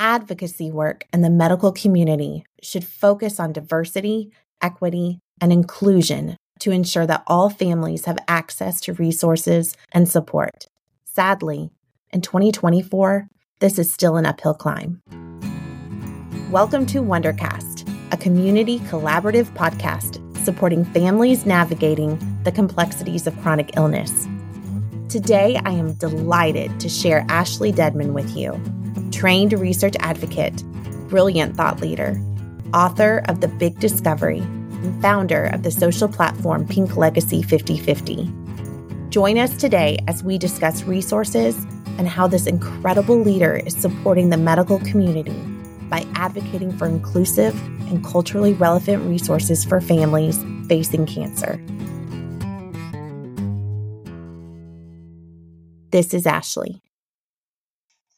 advocacy work in the medical community should focus on diversity, equity, and inclusion to ensure that all families have access to resources and support. Sadly, in 2024, this is still an uphill climb. Welcome to Wondercast, a community collaborative podcast supporting families navigating the complexities of chronic illness. Today, I am delighted to share Ashley Dedmon with you, trained research advocate, brilliant thought leader, author of The Big Discovery, and founder of the social platform Pink Legacy 5050. Join us today as we discuss resources and how this incredible leader is supporting the medical community by advocating for inclusive and culturally relevant resources for families facing cancer. This is Ashley.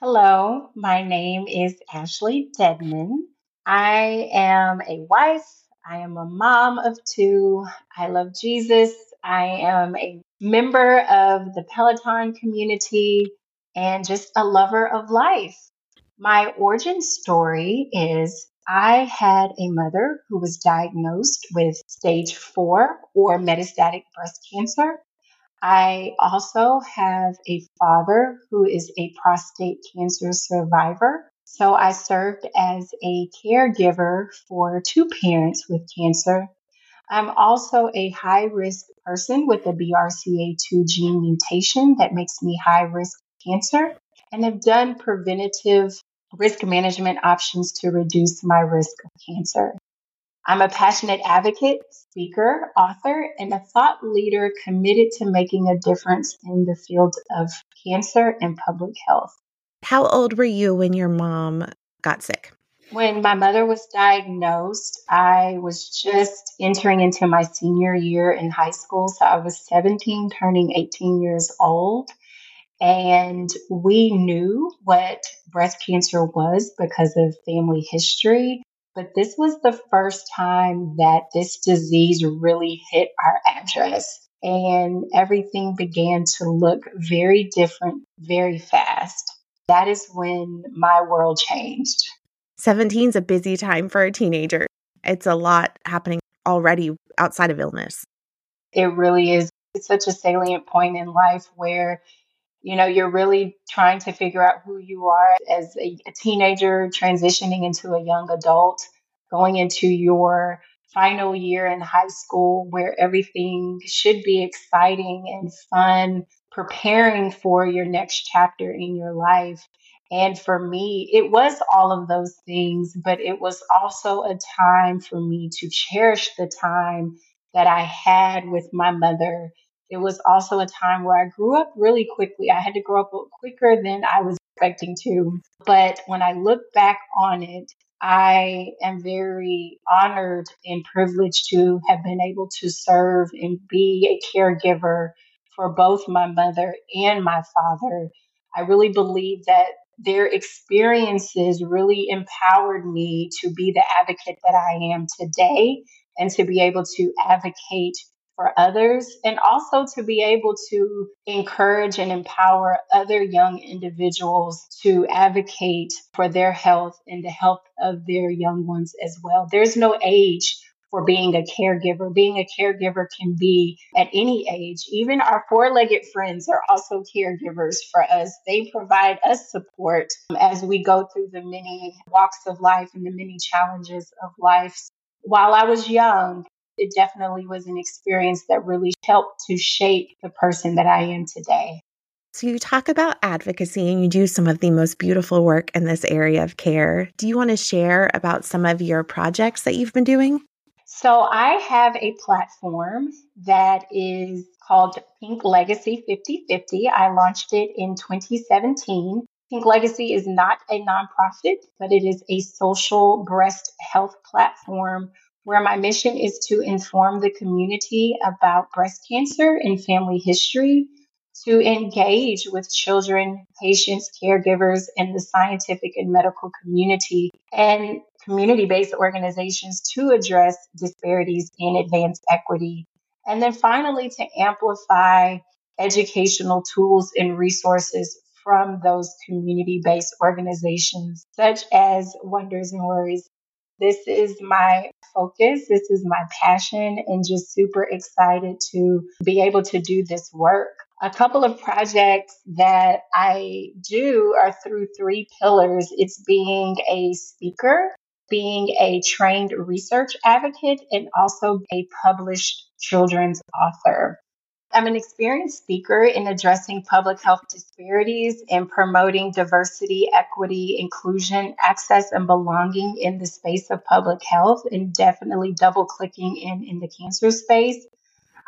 Hello, my name is Ashley Dedmon. I am a wife. I am a mom of two. I love Jesus. I am a member of the Peloton community and just a lover of life. My origin story is I had a mother who was diagnosed with stage four or metastatic breast cancer. I also have a father who is a prostate cancer survivor. So I served as a caregiver for two parents with cancer. I'm also a high risk person with a BRCA2 gene mutation that makes me high risk cancer and have done preventative risk management options to reduce my risk of cancer. I'm a passionate advocate, speaker, author, and a thought leader committed to making a difference in the field of cancer and public health. How old were you when your mom got sick? When my mother was diagnosed, I was just entering into my senior year in high school. So I was 17, turning 18 years old. And we knew what breast cancer was because of family history. But this was the first time that this disease really hit our address. And everything began to look very different very fast. That is when my world changed. 17 is a busy time for a teenager. It's a lot happening already outside of illness. It really is. It's such a salient point in life where you know you're really trying to figure out who you are as a, a, teenager transitioning into a young adult going into your final year in high school where everything should be exciting and fun preparing for your next chapter in your life. And for me it was all of those things but it was also a time for me to cherish the time that i had with my mother it was also a time where I grew up really quickly. I had to grow up quicker than I was expecting to. But when I look back on it, I am very honored and privileged to have been able to serve and be a caregiver for both my mother and my father. I really believe that their experiences really empowered me to be the advocate that I am today and to be able to advocate for others and also to be able to encourage and empower other young individuals to advocate for their health and the health of their young ones as well. There's no age for being a caregiver. Being a caregiver can be at any age. Even our four legged friends are also caregivers for us. They provide us support um, as we go through the many walks of life and the many challenges of life. While I was young, it definitely was an experience that really helped to shape the person that I am today. So, you talk about advocacy and you do some of the most beautiful work in this area of care. Do you want to share about some of your projects that you've been doing? So, I have a platform that is called Pink Legacy 5050. I launched it in 2017. Pink Legacy is not a nonprofit, but it is a social breast health platform where my mission is to inform the community about breast cancer and family history, to engage with children, patients, caregivers, and the scientific and medical community, and community based organizations to address disparities in advance equity. And then finally, to amplify educational tools and resources from those community based organizations, such as Wonders and Worries. This is my focus. This is my passion, and just super excited to be able to do this work. A couple of projects that I do are through three pillars it's being a speaker, being a trained research advocate, and also a published children's author. I'm an experienced speaker in addressing public health disparities and promoting diversity, equity, inclusion, access, and belonging in the space of public health, and definitely double clicking in in the cancer space.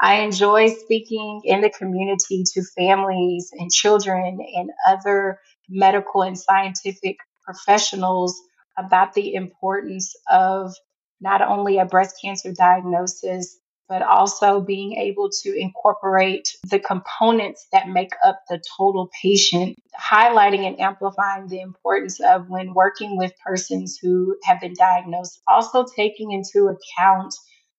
I enjoy speaking in the community to families and children and other medical and scientific professionals about the importance of not only a breast cancer diagnosis, but also being able to incorporate the components that make up the total patient, highlighting and amplifying the importance of when working with persons who have been diagnosed, also taking into account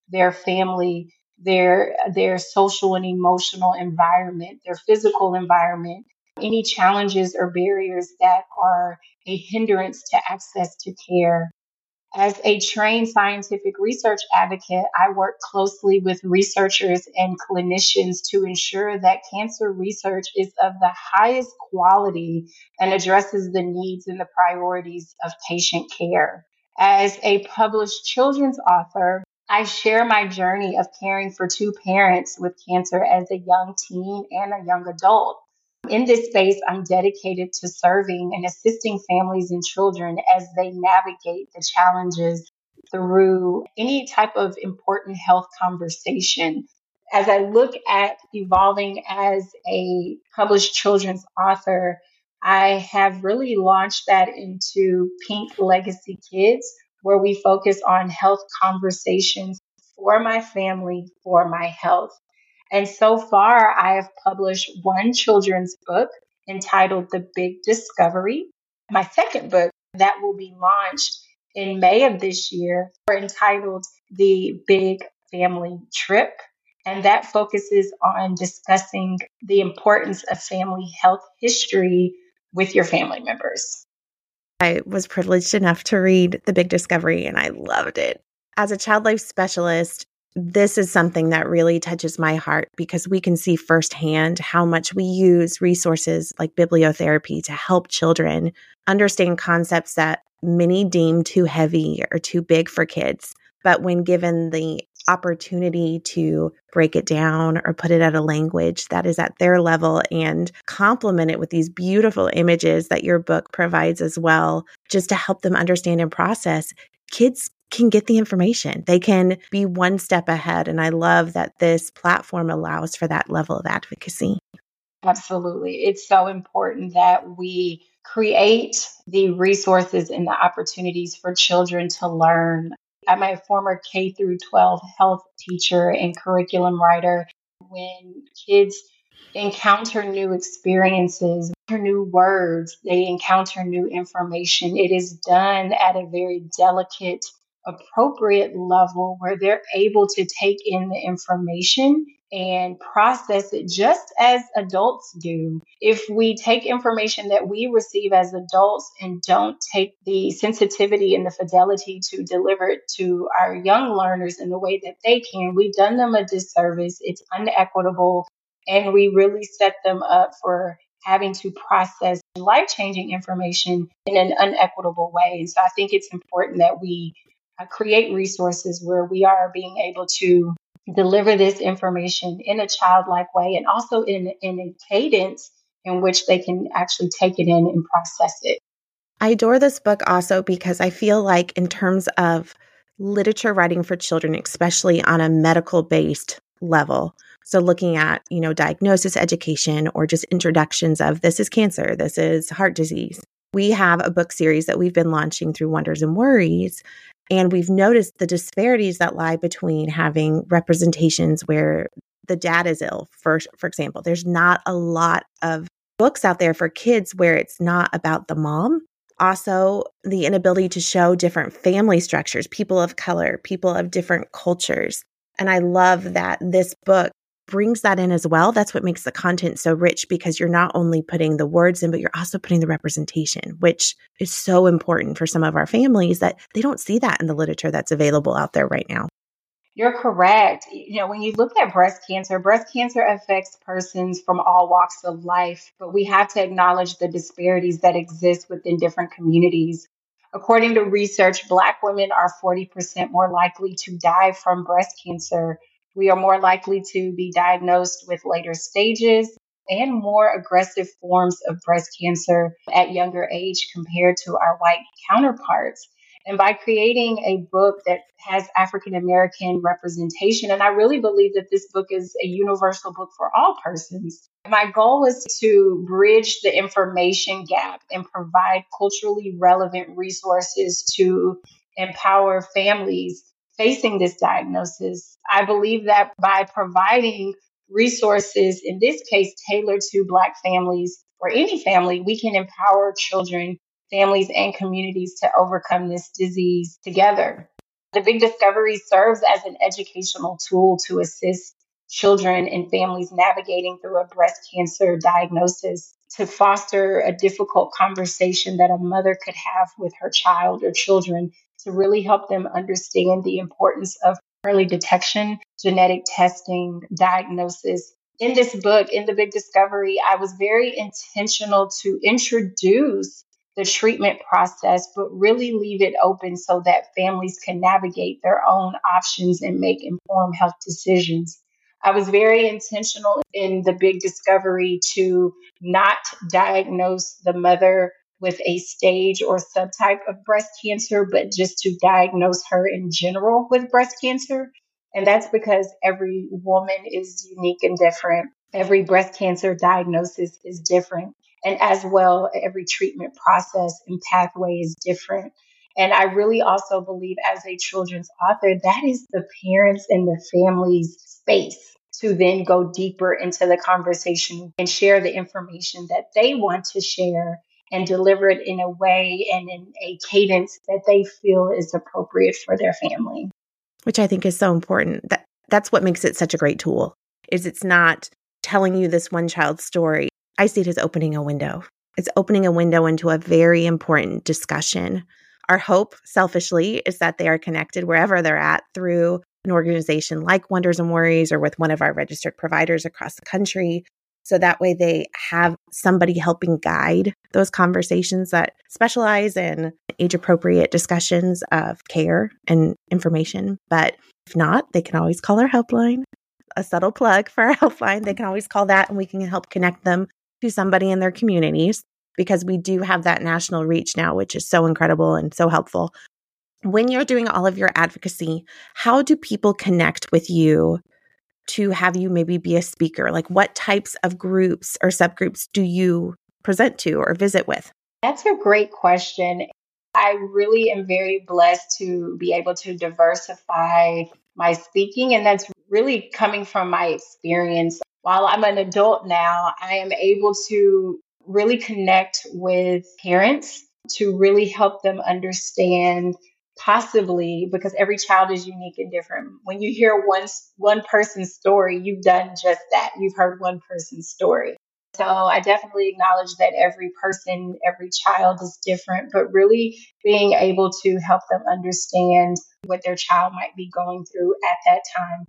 their family, their their social and emotional environment, their physical environment, any challenges or barriers that are a hindrance to access to care. As a trained scientific research advocate, I work closely with researchers and clinicians to ensure that cancer research is of the highest quality and addresses the needs and the priorities of patient care. As a published children's author, I share my journey of caring for two parents with cancer as a young teen and a young adult. In this space, I'm dedicated to serving and assisting families and children as they navigate the challenges through any type of important health conversation. As I look at evolving as a published children's author, I have really launched that into Pink Legacy Kids, where we focus on health conversations for my family, for my health. And so far, I have published one children's book entitled The Big Discovery. My second book that will be launched in May of this year, entitled The Big Family Trip. And that focuses on discussing the importance of family health history with your family members. I was privileged enough to read The Big Discovery and I loved it. As a child life specialist, this is something that really touches my heart because we can see firsthand how much we use resources like bibliotherapy to help children understand concepts that many deem too heavy or too big for kids. But when given the opportunity to break it down or put it at a language that is at their level and complement it with these beautiful images that your book provides as well, just to help them understand and process, kids can get the information. They can be one step ahead. And I love that this platform allows for that level of advocacy. Absolutely. It's so important that we create the resources and the opportunities for children to learn. I'm a former K through 12 health teacher and curriculum writer. When kids encounter new experiences, new words, they encounter new information, it is done at a very delicate appropriate level where they're able to take in the information and process it just as adults do. If we take information that we receive as adults and don't take the sensitivity and the fidelity to deliver it to our young learners in the way that they can, we've done them a disservice. It's unequitable, and we really set them up for having to process life changing information in an unequitable way. And so I think it's important that we Uh, create resources where we are being able to deliver this information in a childlike way and also in, in a cadence in which they can actually take it in and process it. I adore this book also because I feel like, in terms of literature writing for children, especially on a medical based level, so looking at, you know, diagnosis education or just introductions of this is cancer, this is heart disease. We have a book series that we've been launching through Wonders and Worries and we've noticed the disparities that lie between having representations where the dad is ill, for, for example. There's not a lot of books out there for kids where it's not about the mom. Also, the inability to show different family structures, people of color, people of different cultures. And I love that this book brings that in as well. That's what makes the content so rich because you're not only putting the words in, but you're also putting the representation, which is so important for some of our families that they don't see that in the literature that's available out there right now. You're correct. You know, when you look at breast cancer, breast cancer affects persons from all walks of life, but we have to acknowledge the disparities that exist within different communities. According to research, Black women are 40% more likely to die from breast cancer. We are more likely to be diagnosed with later stages and more aggressive forms of breast cancer at younger age compared to our white counterparts. And by creating a book that has African American representation, and I really believe that this book is a universal book for all persons. My goal is to bridge the information gap and provide culturally relevant resources to empower families facing this diagnosis. I believe that by providing resources, in this case, tailored to Black families or any family, we can empower children families and communities to overcome this disease together. The Big Discovery serves as an educational tool to assist children and families navigating through a breast cancer diagnosis to foster a difficult conversation that a mother could have with her child or children to really help them understand the importance of early detection, genetic testing, diagnosis. In this book, in The Big Discovery, I was very intentional to introduce the treatment process, but really leave it open so that families can navigate their own options and make informed health decisions. I was very intentional in the big discovery to not diagnose the mother with a stage or subtype of breast cancer, but just to diagnose her in general with breast cancer. And that's because every woman is unique and different. Every breast cancer diagnosis is different. And as well, every treatment process and pathway is different. And I really also believe, as a children's author, that is the parents and the family's space to then go deeper into the conversation and share the information that they want to share and deliver it in a way and in a cadence that they feel is appropriate for their family. Which I think is so important. That that's what makes it such a great tool. Is it's not telling you this one child's story I see it as opening a window. It's opening a window into a very important discussion. Our hope, selfishly, is that they are connected wherever they're at through an organization like Wonders and Worries or with one of our registered providers across the country. So that way they have somebody helping guide those conversations that specialize in age appropriate discussions of care and information. But if not, they can always call our helpline. A subtle plug for our helpline. They can always call that and we can help connect them to somebody in their communities because we do have that national reach now, which is so incredible and so helpful. When you're doing all of your advocacy, how do people connect with you to have you maybe be a speaker? Like, what types of groups or subgroups do you present to or visit with? That's a great question. I really am very blessed to be able to diversify my speaking, and that's really coming from my experience while I'm an adult now, I am able to really connect with parents to really help them understand possibly because every child is unique and different. When you hear one one person's story, you've done just that. You've heard one person's story. So I definitely acknowledge that every person, every child is different, but really being able to help them understand what their child might be going through at that time.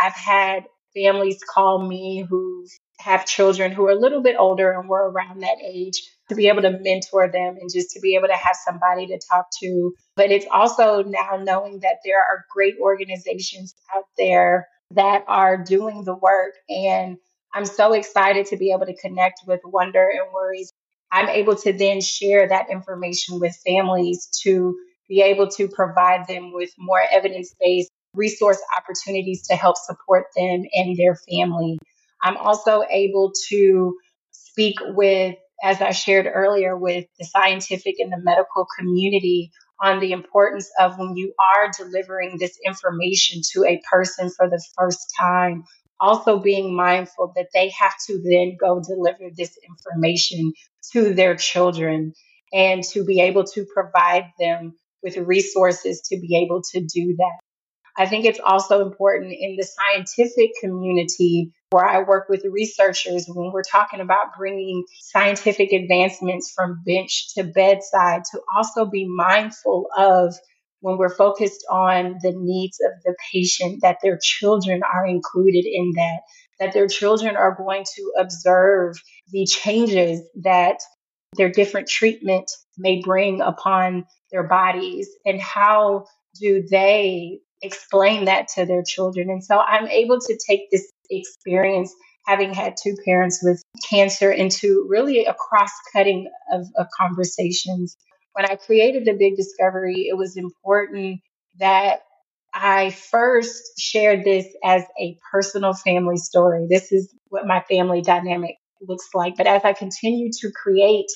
I've had families call me who have children who are a little bit older and were around that age to be able to mentor them and just to be able to have somebody to talk to. But it's also now knowing that there are great organizations out there that are doing the work. And I'm so excited to be able to connect with Wonder and Worries. I'm able to then share that information with families to be able to provide them with more evidence based resource opportunities to help support them and their family. I'm also able to speak with, as I shared earlier, with the scientific and the medical community on the importance of when you are delivering this information to a person for the first time, also being mindful that they have to then go deliver this information to their children and to be able to provide them with resources to be able to do that. I think it's also important in the scientific community where I work with researchers when we're talking about bringing scientific advancements from bench to bedside to also be mindful of when we're focused on the needs of the patient that their children are included in that that their children are going to observe the changes that their different treatment may bring upon their bodies and how do they explain that to their children. And so i'm able to take this experience having had two parents with cancer into really a cross cutting of, of conversations when i created the big discovery it was important that I first shared this as a personal family story. This is what my family dynamic looks like. But as I continue to create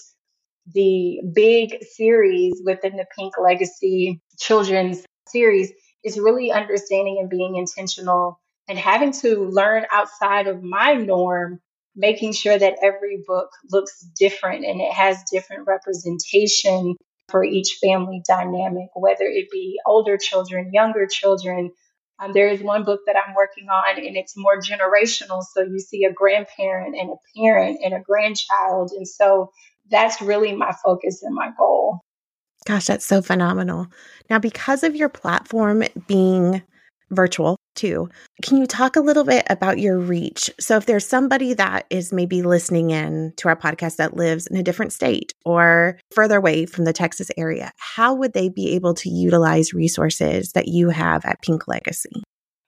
the big series within the Pink Legacy children's series, is really understanding and being intentional and having to learn outside of my norm, making sure that every book looks different and it has different representation for each family dynamic, whether it be older children, younger children. Um, there is one book that I'm working on, and it's more generational. So you see a grandparent and a parent and a grandchild. And so that's really my focus and my goal. Gosh, that's so phenomenal. Now, because of your platform being virtual too. Can you talk a little bit about your reach? So, if there's somebody that is maybe listening in to our podcast that lives in a different state or further away from the Texas area, how would they be able to utilize resources that you have at Pink Legacy?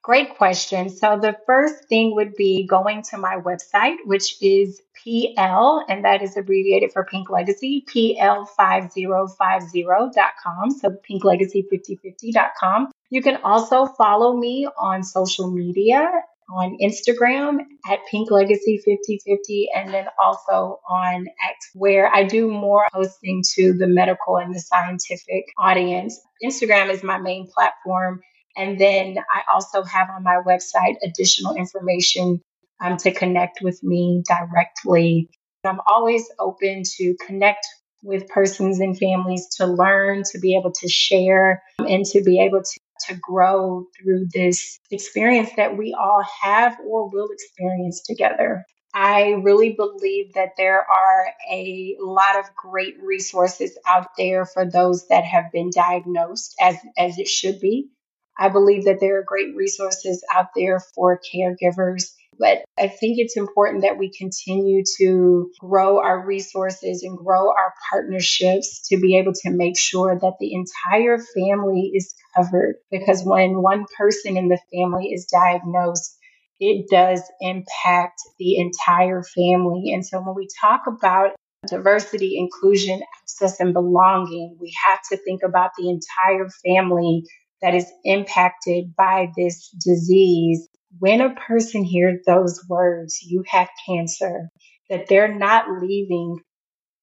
Great question. So the first thing would be going to my website, which is PL, and that is abbreviated for Pink Legacy, PL5050.com. So pinklegacy5050.com. You can also follow me on social media on Instagram at Pink Legacy 5050 and then also on X where I do more hosting to the medical and the scientific audience. Instagram is my main platform and then I also have on my website additional information um, to connect with me directly. I'm always open to connect with persons and families to learn, to be able to share, and to be able to, to grow through this experience that we all have or will experience together. I really believe that there are a lot of great resources out there for those that have been diagnosed as, as it should be. I believe that there are great resources out there for caregivers. But I think it's important that we continue to grow our resources and grow our partnerships to be able to make sure that the entire family is covered. Because when one person in the family is diagnosed, it does impact the entire family. And so when we talk about diversity, inclusion, access, and belonging, we have to think about the entire family that is impacted by this disease, when a person hears those words, you have cancer, that they're not leaving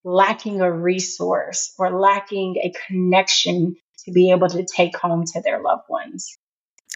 lacking a resource or lacking a connection to be able to take home to their loved ones.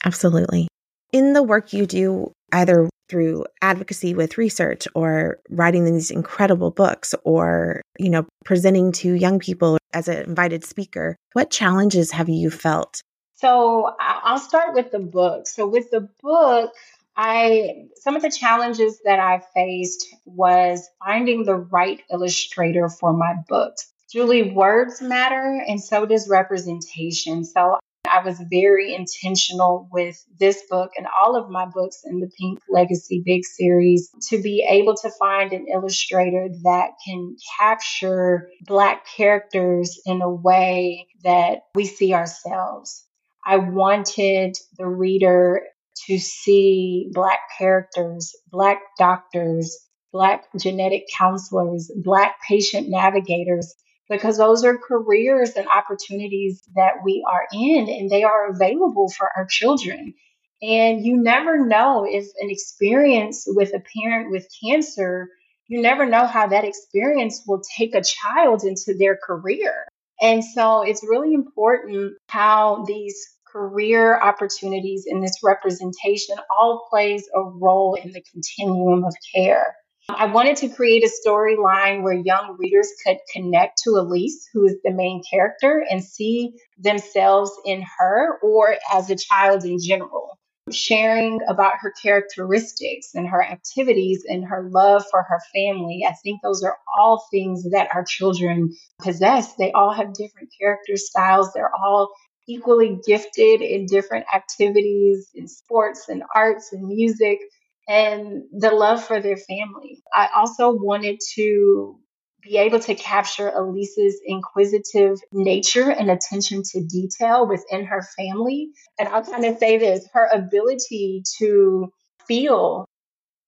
Absolutely. In the work you do, either through advocacy with research or writing these incredible books or, you know, presenting to young people as an invited speaker, what challenges have you felt so I'll start with the book. So with the book, I some of the challenges that I faced was finding the right illustrator for my books. Julie, words matter and so does representation. So I was very intentional with this book and all of my books in the Pink Legacy Big Series to be able to find an illustrator that can capture Black characters in a way that we see ourselves. I wanted the reader to see Black characters, Black doctors, Black genetic counselors, Black patient navigators, because those are careers and opportunities that we are in and they are available for our children. And you never know if an experience with a parent with cancer, you never know how that experience will take a child into their career. And so it's really important how these career opportunities in this representation all plays a role in the continuum of care. I wanted to create a storyline where young readers could connect to Elise, who is the main character, and see themselves in her or as a child in general. Sharing about her characteristics and her activities and her love for her family. I think those are all things that our children possess. They all have different character styles. They're all equally gifted in different activities in sports and arts and music and the love for their family. I also wanted to be able to capture Elise's inquisitive nature and attention to detail within her family. And I'll kind of say this her ability to feel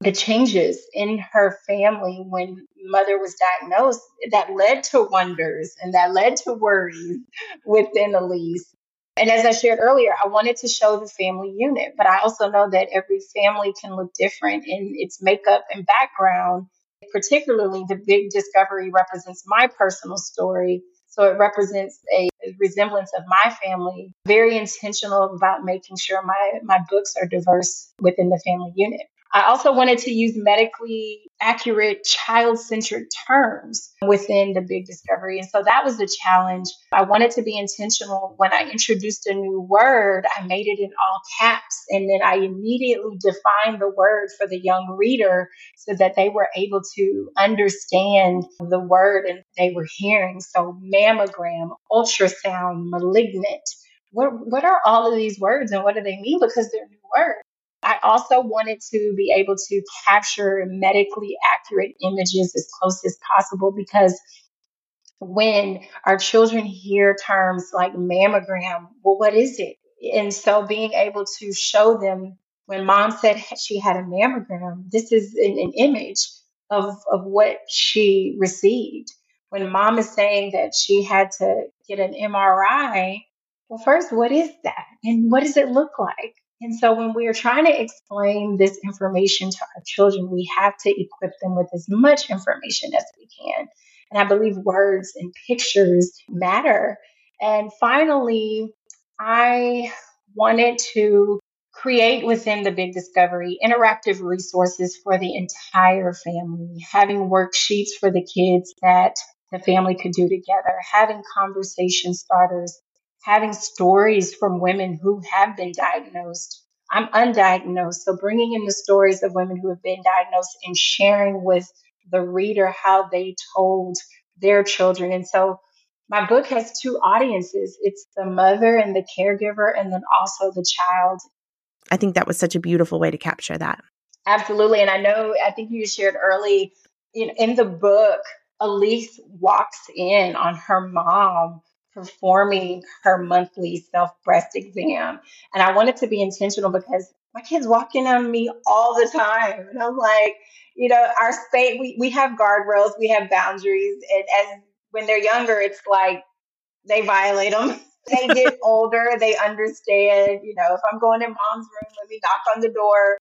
the changes in her family when mother was diagnosed that led to wonders and that led to worries within Elise. And as I shared earlier, I wanted to show the family unit, but I also know that every family can look different in its makeup and background. Particularly, the big discovery represents my personal story. So it represents a resemblance of my family. Very intentional about making sure my, my books are diverse within the family unit. I also wanted to use medically accurate child centered terms within the big discovery. And so that was the challenge. I wanted to be intentional when I introduced a new word, I made it in all caps. And then I immediately defined the word for the young reader so that they were able to understand the word and they were hearing. So mammogram, ultrasound, malignant. What, what are all of these words and what do they mean? Because they're new words. I also wanted to be able to capture medically accurate images as close as possible because when our children hear terms like mammogram, well, what is it? And so being able to show them when mom said she had a mammogram, this is an, an image of, of what she received. When mom is saying that she had to get an MRI, well, first, what is that? And what does it look like? And so when we are trying to explain this information to our children, we have to equip them with as much information as we can. And I believe words and pictures matter. And finally, I wanted to create within the Big Discovery interactive resources for the entire family, having worksheets for the kids that the family could do together, having conversation starters having stories from women who have been diagnosed. I'm undiagnosed, so bringing in the stories of women who have been diagnosed and sharing with the reader how they told their children. And so my book has two audiences it's the mother and the caregiver, and then also the child. I think that was such a beautiful way to capture that. Absolutely. And I know, I think you shared early in, in the book, Elise walks in on her mom performing her monthly self breast exam. And I wanted to be intentional because my kids walk in on me all the time. And I'm like, you know, our space, we, we have guardrails, we have boundaries. And as when they're younger, it's like they violate them. they get older, they understand, you know, if I'm going in mom's room, let me knock on the door.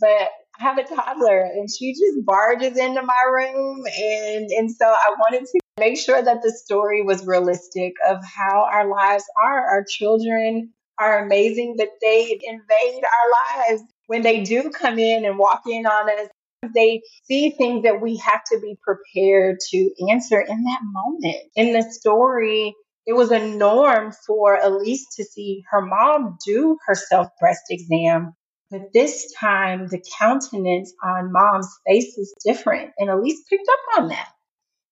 But I have a toddler and she just barges into my room. And, and so I wanted to make sure that the story was realistic of how our lives are. Our children are amazing, but they invade our lives when they do come in and walk in on us. They see things that we have to be prepared to answer in that moment. In the story, it was a norm for Elise to see her mom do her self breast exam. But this time, the countenance on mom's face was different. And Elise picked up on that.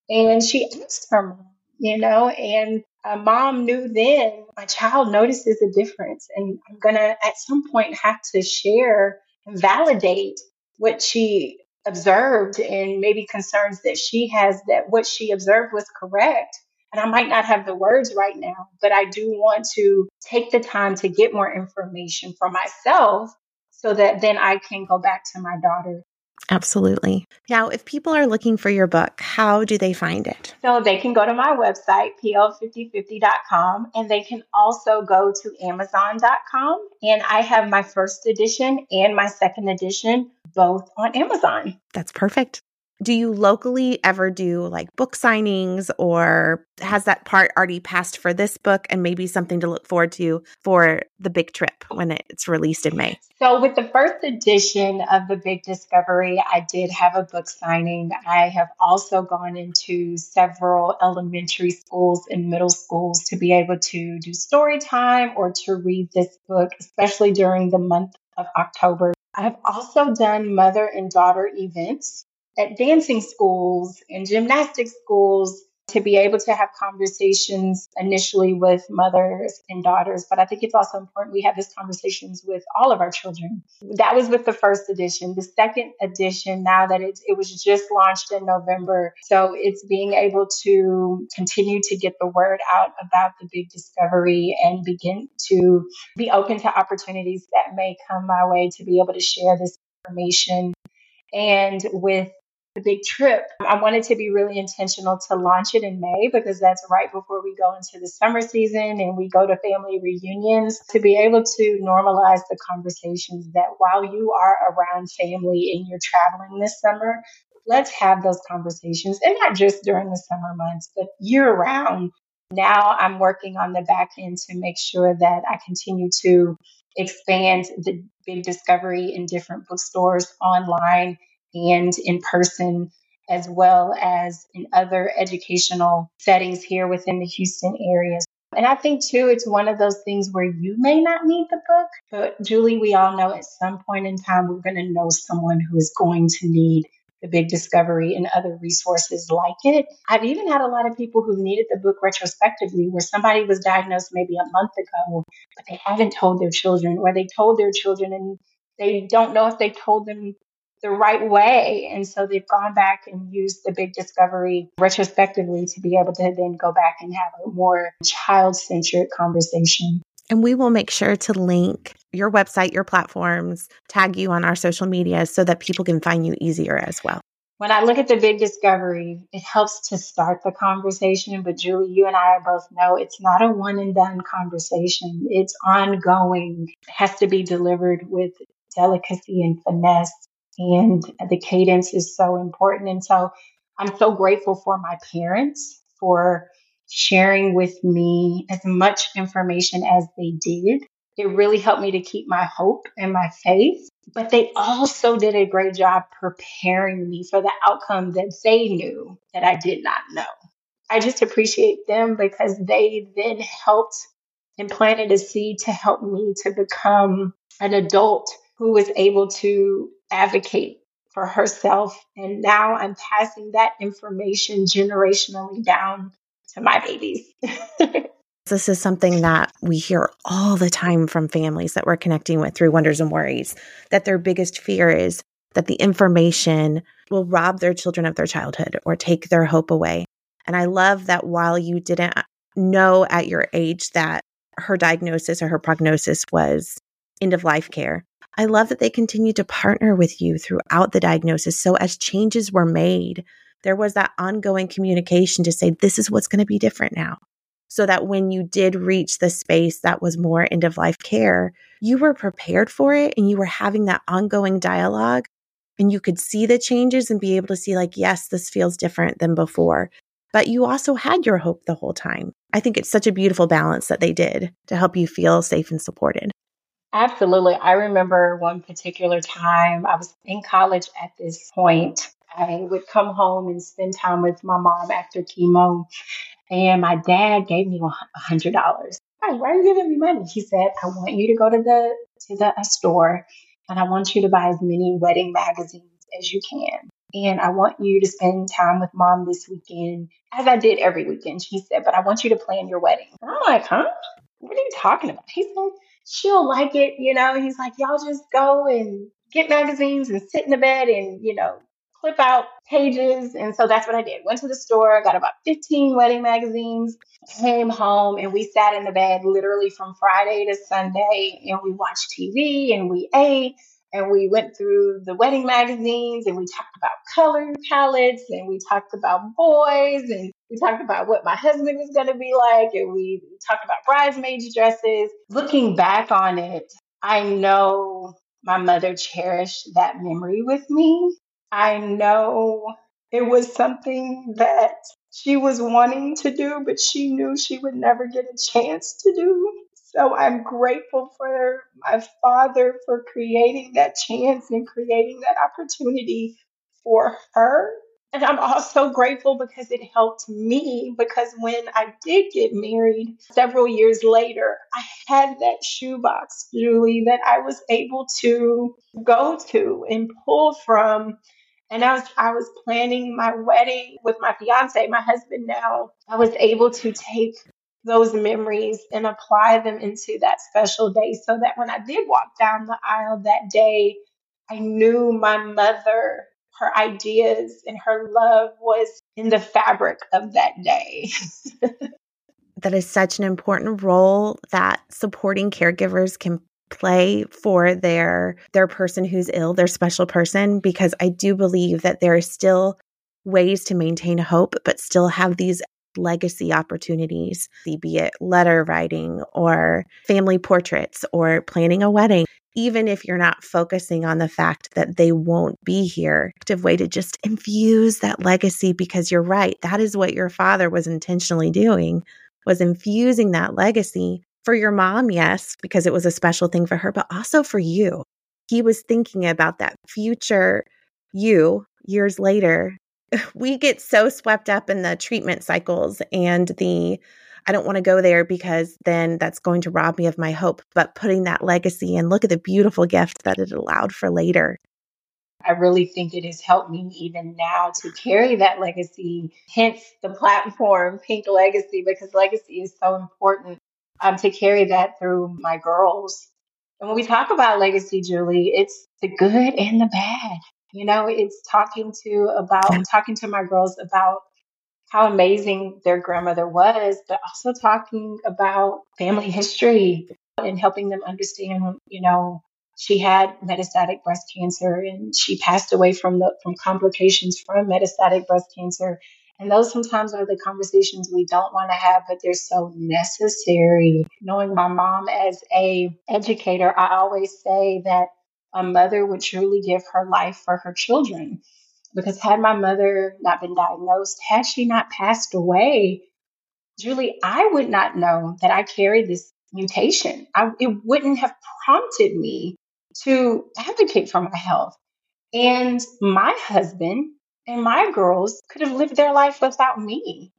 And she asked her mom, you know, and a mom knew then my child notices a difference. And I'm going to, at some point, have to share and validate what she observed and maybe concerns that she has that what she observed was correct. And I might not have the words right now, but I do want to take the time to get more information for myself so that then I can go back to my daughter Absolutely. Now, if people are looking for your book, how do they find it? So they can go to my website, pl5050.com, and they can also go to amazon.com. And I have my first edition and my second edition both on Amazon. That's perfect. Do you locally ever do like book signings or has that part already passed for this book and maybe something to look forward to for the big trip when it's released in May? So, with the first edition of The Big Discovery, I did have a book signing. I have also gone into several elementary schools and middle schools to be able to do story time or to read this book, especially during the month of October. I've also done mother and daughter events at dancing schools and gymnastic schools to be able to have conversations initially with mothers and daughters. But I think it's also important we have these conversations with all of our children. That was with the first edition. The second edition, now that it's, it was just launched in November, so it's being able to continue to get the word out about the big discovery and begin to be open to opportunities that may come my way to be able to share this information and with the big trip. I wanted to be really intentional to launch it in May because that's right before we go into the summer season and we go to family reunions to be able to normalize the conversations that while you are around family and you're traveling this summer, let's have those conversations and not just during the summer months, but year round. Now I'm working on the back end to make sure that I continue to expand the big discovery in different bookstores online and in person, as well as in other educational settings here within the Houston area. And I think too, it's one of those things where you may not need the book, but Julie, we all know at some point in time, we're going to know someone who is going to need the big discovery and other resources like it. I've even had a lot of people who needed the book retrospectively, where somebody was diagnosed maybe a month ago, but they haven't told their children, or they told their children and they don't know if they told them the right way. And so they've gone back and used the big discovery retrospectively to be able to then go back and have a more child centered conversation. And we will make sure to link your website, your platforms, tag you on our social media so that people can find you easier as well. When I look at the big discovery, it helps to start the conversation. But Julie, you and I both know it's not a one and done conversation. It's ongoing. It has to be delivered with delicacy and finesse and the cadence is so important. And so I'm so grateful for my parents for sharing with me as much information as they did. It really helped me to keep my hope and my faith. But they also did a great job preparing me for the outcome that they knew that I did not know. I just appreciate them because they then helped and planted a seed to help me to become an adult who was able to advocate for herself. And now I'm passing that information generationally down to my babies. this is something that we hear all the time from families that we're connecting with through Wonders and Worries that their biggest fear is that the information will rob their children of their childhood or take their hope away. And I love that while you didn't know at your age that her diagnosis or her prognosis was end of life care, I love that they continued to partner with you throughout the diagnosis. So as changes were made, there was that ongoing communication to say, this is what's going to be different now. So that when you did reach the space that was more end of life care, you were prepared for it and you were having that ongoing dialogue and you could see the changes and be able to see, like, yes, this feels different than before. But you also had your hope the whole time. I think it's such a beautiful balance that they did to help you feel safe and supported. Absolutely. I remember one particular time I was in college at this point. I would come home and spend time with my mom after chemo, and my dad gave me hundred dollars. Why are you giving me money? He said, "I want you to go to the to the store, and I want you to buy as many wedding magazines as you can, and I want you to spend time with mom this weekend, as I did every weekend." She said, "But I want you to plan your wedding." And I'm like, "Huh? What are you talking about?" He said she'll like it. You know, he's like, y'all just go and get magazines and sit in the bed and, you know, clip out pages. And so that's what I did. Went to the store, got about 15 wedding magazines, came home, and we sat in the bed literally from Friday to Sunday and we watched TV and we ate and we went through the wedding magazines and we talked about color palettes and we talked about boys and we talked about what my husband was going to be like and we talked about bridesmaids dresses looking back on it i know my mother cherished that memory with me i know It was something that she was wanting to do, but she knew she would never get a chance to do. So I'm grateful for my father for creating that chance and creating that opportunity for her. And I'm also grateful because it helped me because when I did get married several years later, I had that shoebox, Julie, that I was able to go to and pull from and I was I was planning my wedding with my fiance, my husband now. I was able to take those memories and apply them into that special day so that when I did walk down the aisle that day, I knew my mother, her ideas and her love was in the fabric of that day. that is such an important role that supporting caregivers can play for their their person who's ill, their special person because I do believe that there are still ways to maintain hope but still have these legacy opportunities, be it letter writing or family portraits or planning a wedding. Even if you're not focusing on the fact that they won't be here, active way to just infuse that legacy because you're right. That is what your father was intentionally doing was infusing that legacy for your mom, yes, because it was a special thing for her, but also for you. He was thinking about that future you years later. We get so swept up in the treatment cycles and the I don't want to go there because then that's going to rob me of my hope. But putting that legacy and look at the beautiful gift that it allowed for later. I really think it has helped me even now to carry that legacy, hence the platform Pink Legacy, because legacy is so important um, to carry that through my girls. And when we talk about legacy, Julie, it's the good and the bad. You know, it's talking to about talking to my girls about how amazing their grandmother was, but also talking about family history and helping them understand, you know, she had metastatic breast cancer and she passed away from the from complications from metastatic breast cancer and those sometimes are the conversations we don't want to have, but they're so necessary. Knowing my mom as a educator, I always say that a mother would truly give her life for her children. Because had my mother not been diagnosed, had she not passed away, Julie, I would not know that I carried this mutation. I, it wouldn't have prompted me to advocate for my health. And my husband and my girls could have lived their life without me.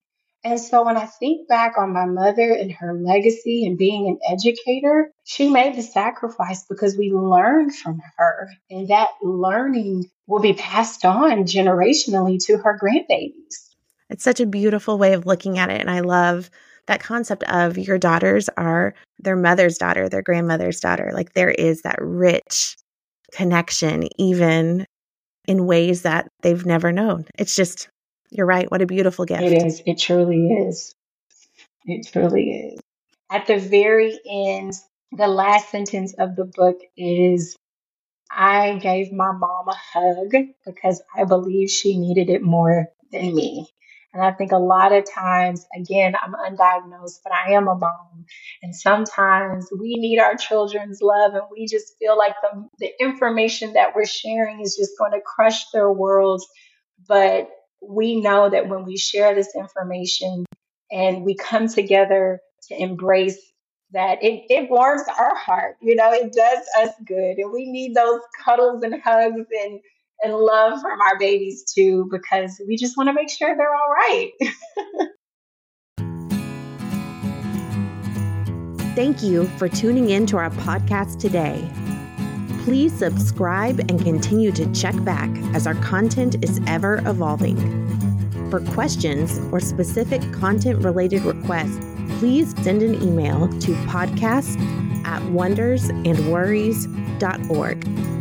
And so when I think back on my mother and her legacy and being an educator, she made the sacrifice because we learned from her. And that learning will be passed on generationally to her grandbabies. It's such a beautiful way of looking at it. And I love that concept of your daughters are their mother's daughter, their grandmother's daughter. Like there is that rich connection, even in ways that they've never known. It's just, you're right. What a beautiful gift. It is. It truly is. It truly is. At the very end, the last sentence of the book is I gave my mom a hug because I believe she needed it more than me. And I think a lot of times, again, I'm undiagnosed, but I am a mom. And sometimes we need our children's love and we just feel like the, the information that we're sharing is just going to crush their worlds. But we know that when we share this information and we come together to embrace that it, it warms our heart, you know, it does us good. And we need those cuddles and hugs and and love from our babies too, because we just want to make sure they're all right. Thank you for tuning in to our podcast today. Please subscribe and continue to check back as our content is ever evolving. For questions or specific content related requests, please send an email to podcast at wondersandworries.org.